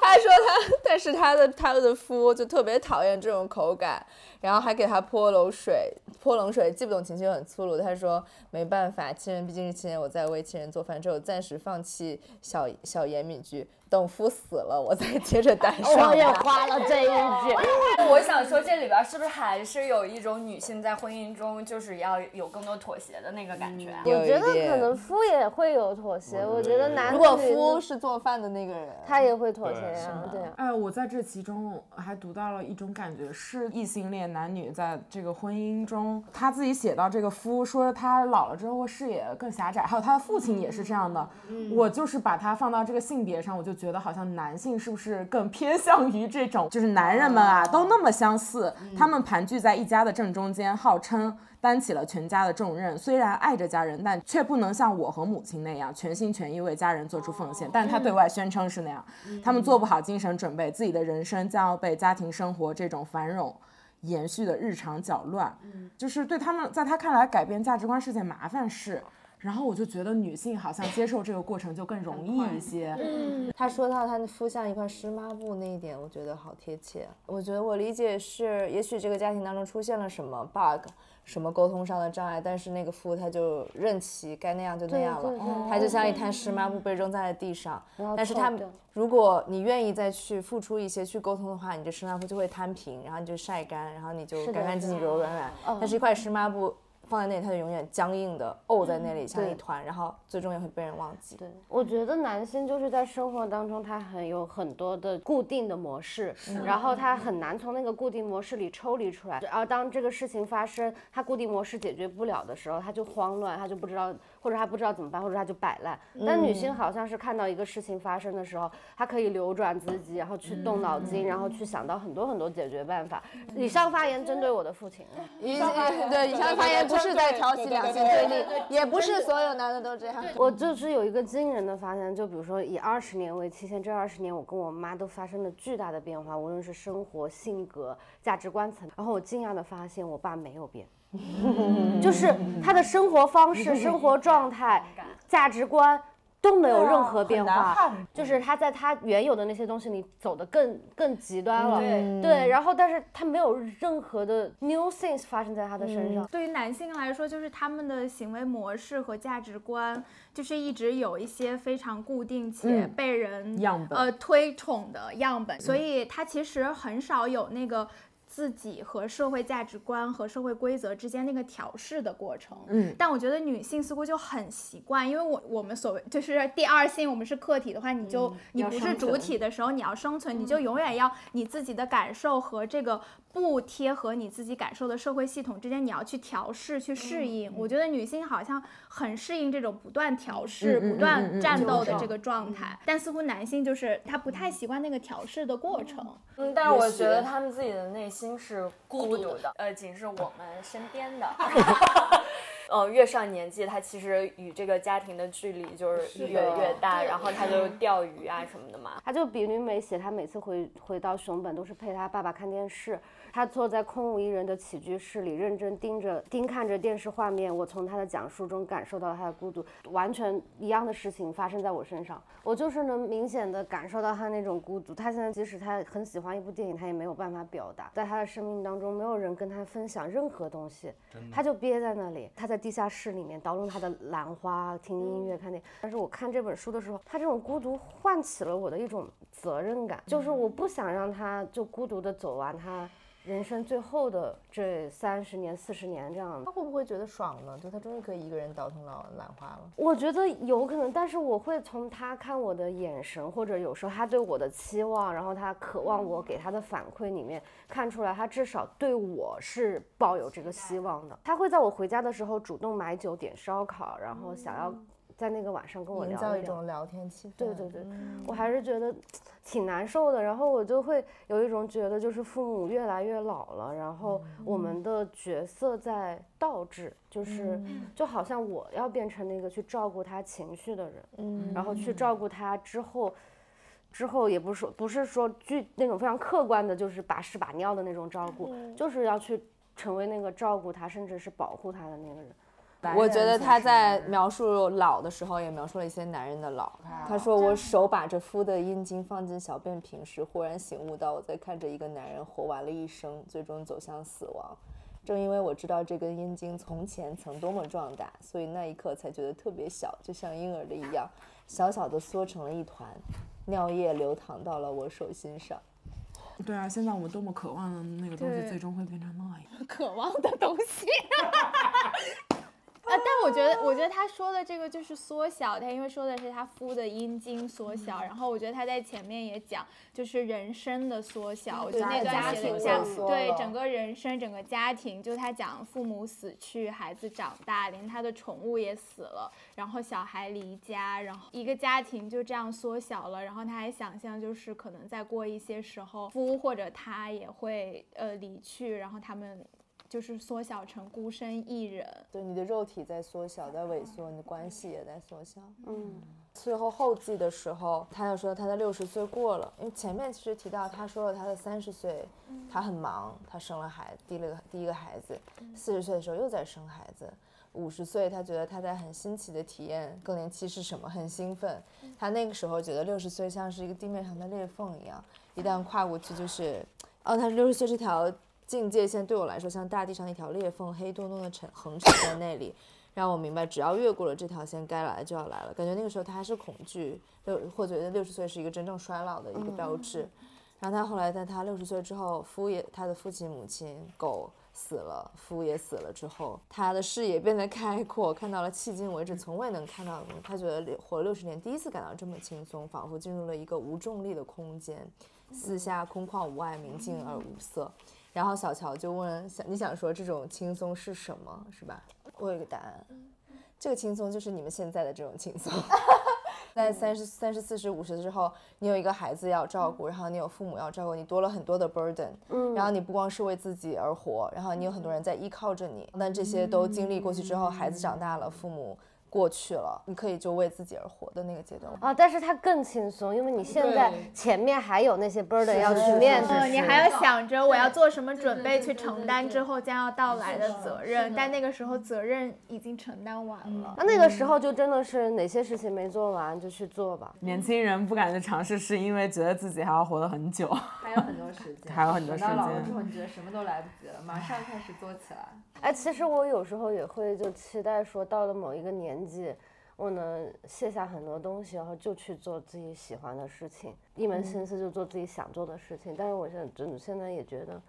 他说他，但是他的他的夫就特别讨厌这种口感，然后还给他泼冷水，泼冷水，既不懂情绪又很粗鲁。他说没办法，亲人毕竟是亲人，我在为亲人做饭，只有暂时放弃小小盐米菊。等夫死了，我再接着单上。我也花了这一句。我想说，这里边是不是还是有一种女性在婚姻中就是要有更多妥协的那个感觉？我觉得可能夫也会有妥协。我觉得男如果夫是做饭的那个人，他也会妥协呀。对。哎，我在这其中还读到了一种感觉，是异性恋男女在这个婚姻中，他自己写到这个夫说他老了之后视野更狭窄，还有他的父亲也是这样的。我就是把他放到这个性别上，我就。觉得好像男性是不是更偏向于这种？就是男人们啊，都那么相似，他们盘踞在一家的正中间，号称担起了全家的重任。虽然爱着家人，但却不能像我和母亲那样全心全意为家人做出奉献。但他对外宣称是那样，他们做不好精神准备，自己的人生将要被家庭生活这种繁荣延续的日常搅乱。就是对他们，在他看来，改变价值观是件麻烦事。然后我就觉得女性好像接受这个过程就更容易一些。嗯，他说到他的肤像一块湿抹布那一点，我觉得好贴切。我觉得我理解是，也许这个家庭当中出现了什么 bug，什么沟通上的障碍，但是那个夫他就任其该那样就那样了，他就像一滩湿抹布被扔在了地上。但是他如果你愿意再去付出一些去沟通的话，你这湿抹布就会摊平，然后你就晒干，然后你就干干净净、柔柔软软。但是一块湿抹布。放在那里，它就永远僵硬的沤在那里，像一团，然后最终也会被人忘记。对，我觉得男性就是在生活当中，他很有很多的固定的模式，然后他很难从那个固定模式里抽离出来。而当这个事情发生，他固定模式解决不了的时候，他就慌乱，他就不知道，或者他不知道怎么办，或者他就摆烂。但女性好像是看到一个事情发生的时候，她可以流转自己，然后去动脑筋，然后去想到很多很多解决办法。以上发言针对我的父亲。以对以上发言。不是在挑起两性对立，也不是所有男的都这样。我就是有一个惊人的发现，就比如说以二十年为期限，这二十年我跟我妈都发生了巨大的变化，无论是生活、性格、价值观层。然后我惊讶的发现，我爸没有变，就是他的生活方式、生活状态、价值观。都没有任何变化，就是他在他原有的那些东西里走的更更极端了，对，然后但是他没有任何的 new things 发生在他的身上。对于男性来说，就是他们的行为模式和价值观，就是一直有一些非常固定且被人呃推崇的样本，所以他其实很少有那个。自己和社会价值观和社会规则之间那个调试的过程，嗯，但我觉得女性似乎就很习惯，因为我我们所谓就是第二性，我们是客体的话，你就你不是主体的时候，你要生存，你就永远要你自己的感受和这个。不贴合你自己感受的社会系统之间，你要去调试、去适应。我觉得女性好像很适应这种不断调试、不断战斗的这个状态，但似乎男性就是他不太习惯那个调试的过程。嗯，但是我觉得他们自己的内心是孤独的，呃，仅是我们身边的。嗯，越上年纪，他其实与这个家庭的距离就是越越大，然后他就钓鱼啊什么的嘛。他就比吕美写，他每次回回到熊本都是陪他爸爸看电视。他坐在空无一人的起居室里，认真盯着盯看着电视画面。我从他的讲述中感受到他的孤独，完全一样的事情发生在我身上，我就是能明显的感受到他那种孤独。他现在即使他很喜欢一部电影，他也没有办法表达，在他的生命当中没有人跟他分享任何东西，他就憋在那里。他在地下室里面捣弄他的兰花，听音乐，看电影。但是我看这本书的时候，他这种孤独唤起了我的一种责任感，就是我不想让他就孤独的走完他。人生最后的这三十年、四十年这样。他会不会觉得爽呢？就他终于可以一个人倒腾老兰花了。我觉得有可能，但是我会从他看我的眼神，或者有时候他对我的期望，然后他渴望我给他的反馈里面看出来，他至少对我是抱有这个希望的。他会在我回家的时候主动买酒、点烧烤，然后想要。在那个晚上跟我营造一种聊天气氛。对对对，我还是觉得挺难受的。然后我就会有一种觉得，就是父母越来越老了，然后我们的角色在倒置，就是就好像我要变成那个去照顾他情绪的人，然后去照顾他之后，之后也不是说不是说具那种非常客观的，就是把屎把尿的那种照顾，就是要去成为那个照顾他，甚至是保护他的那个人。我觉得他在描述老的时候，也描述了一些男人的老。他说：“我手把着敷的阴茎放进小便瓶时，忽然醒悟到我在看着一个男人活完了一生，最终走向死亡。正因为我知道这根阴茎从前曾多么壮大，所以那一刻才觉得特别小，就像婴儿的一样，小小的缩成了一团，尿液流淌到了我手心上。”对啊，现在我们多么渴望的那个东西，最终会变成那样。渴望的东西。啊，但我觉得，我觉得他说的这个就是缩小，他因为说的是他夫的阴茎缩小，然后我觉得他在前面也讲，就是人生的缩小，我觉得那段写的像对整个人生、整个家庭，就他讲父母死去，孩子长大，连他的宠物也死了，然后小孩离家，然后一个家庭就这样缩小了，然后他还想象就是可能再过一些时候，夫或者他也会呃离去，然后他们。就是缩小成孤身一人，对你的肉体在缩小，在萎缩，你的关系也在缩小。嗯，最后后记的时候，他又说他的六十岁过了，因为前面其实提到他说了他的三十岁，他很忙，他生了孩子，第一个第一个孩子，四十岁的时候又在生孩子，五十岁他觉得他在很新奇的体验更年期是什么，很兴奋。他那个时候觉得六十岁像是一个地面上的裂缝一样，一旦跨过去就是，哦，他是六十岁这条。境界线对我来说像大地上一条裂缝，黑洞洞的沉横沉在那里，让我明白只要越过了这条线，该来的就要来了。感觉那个时候他还是恐惧，六或觉得六十岁是一个真正衰老的一个标志。然后他后来在他六十岁之后，夫也他的父亲母亲狗死了，夫也死了之后，他的视野变得开阔，看到了迄今为止从未能看到的。他觉得活了六十年，第一次感到这么轻松，仿佛进入了一个无重力的空间，四下空旷无碍，明净而无色。然后小乔就问：“想你想说这种轻松是什么？是吧？”我有一个答案，这个轻松就是你们现在的这种轻松。在三十三十四十五十之后，你有一个孩子要照顾，然后你有父母要照顾，你多了很多的 burden。嗯。然后你不光是为自己而活，然后你有很多人在依靠着你。那这些都经历过去之后，孩子长大了，父母。过去了，你可以就为自己而活的那个阶段啊，但是它更轻松，因为你现在前面还有那些 burden 要去面对，你还要想着我要做什么准备去承担之后将要到来的责任，但那个时候责任已经承担完了，那那个时候就真的是哪些事情没做完就去做吧。年轻人不敢去尝试，是因为觉得自己还要活得很久，还有很多时间，还有很多时间。到老了之后，你觉得什么都来不及了，马上开始做起来。哎，其实我有时候也会就期待说，到了某一个年纪，我能卸下很多东西，然后就去做自己喜欢的事情，一门心思就做自己想做的事情。但是我现在真的现在也觉得，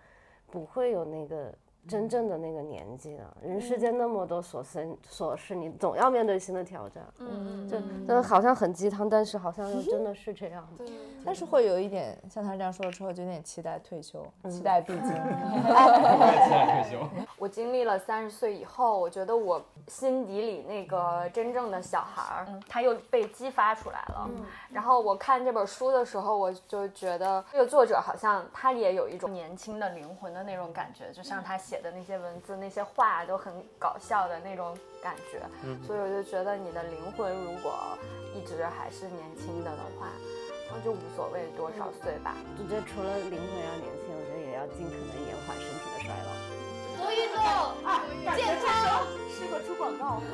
不会有那个。真正的那个年纪了，人世间那么多琐事琐事，你总要面对新的挑战。嗯，就就好像很鸡汤，但是好像又真的是这样。对，但是会有一点像他这样说了之后，就有点期待退休，期待闭经。期待退休。我经历了三十岁以后，我觉得我心底里那个真正的小孩儿，他又被激发出来了。然后我看这本书的时候，我就觉得这个作者好像他也有一种年轻的灵魂的那种感觉，就像他写。写的那些文字、那些话都很搞笑的那种感觉，所以我就觉得你的灵魂如果一直还是年轻的的话，那就无所谓多少岁吧。我觉得除了灵魂要年轻，我觉得也要尽可能延缓身体的衰老。多运动啊，健康，适合出广告。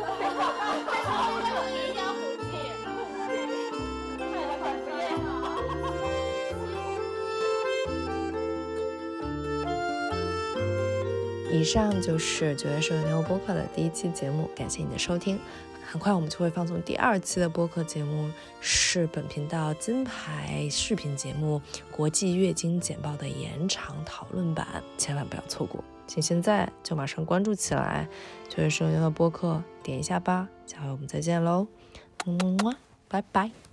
以上就是九月十九牛播客的第一期节目，感谢你的收听。很快我们就会放送第二期的播客节目，是本频道金牌视频节目《国际月经简报》的延长讨论版，千万不要错过！请现在就马上关注起来，九月十六的播客点一下吧，下回我们再见喽，么么，拜拜。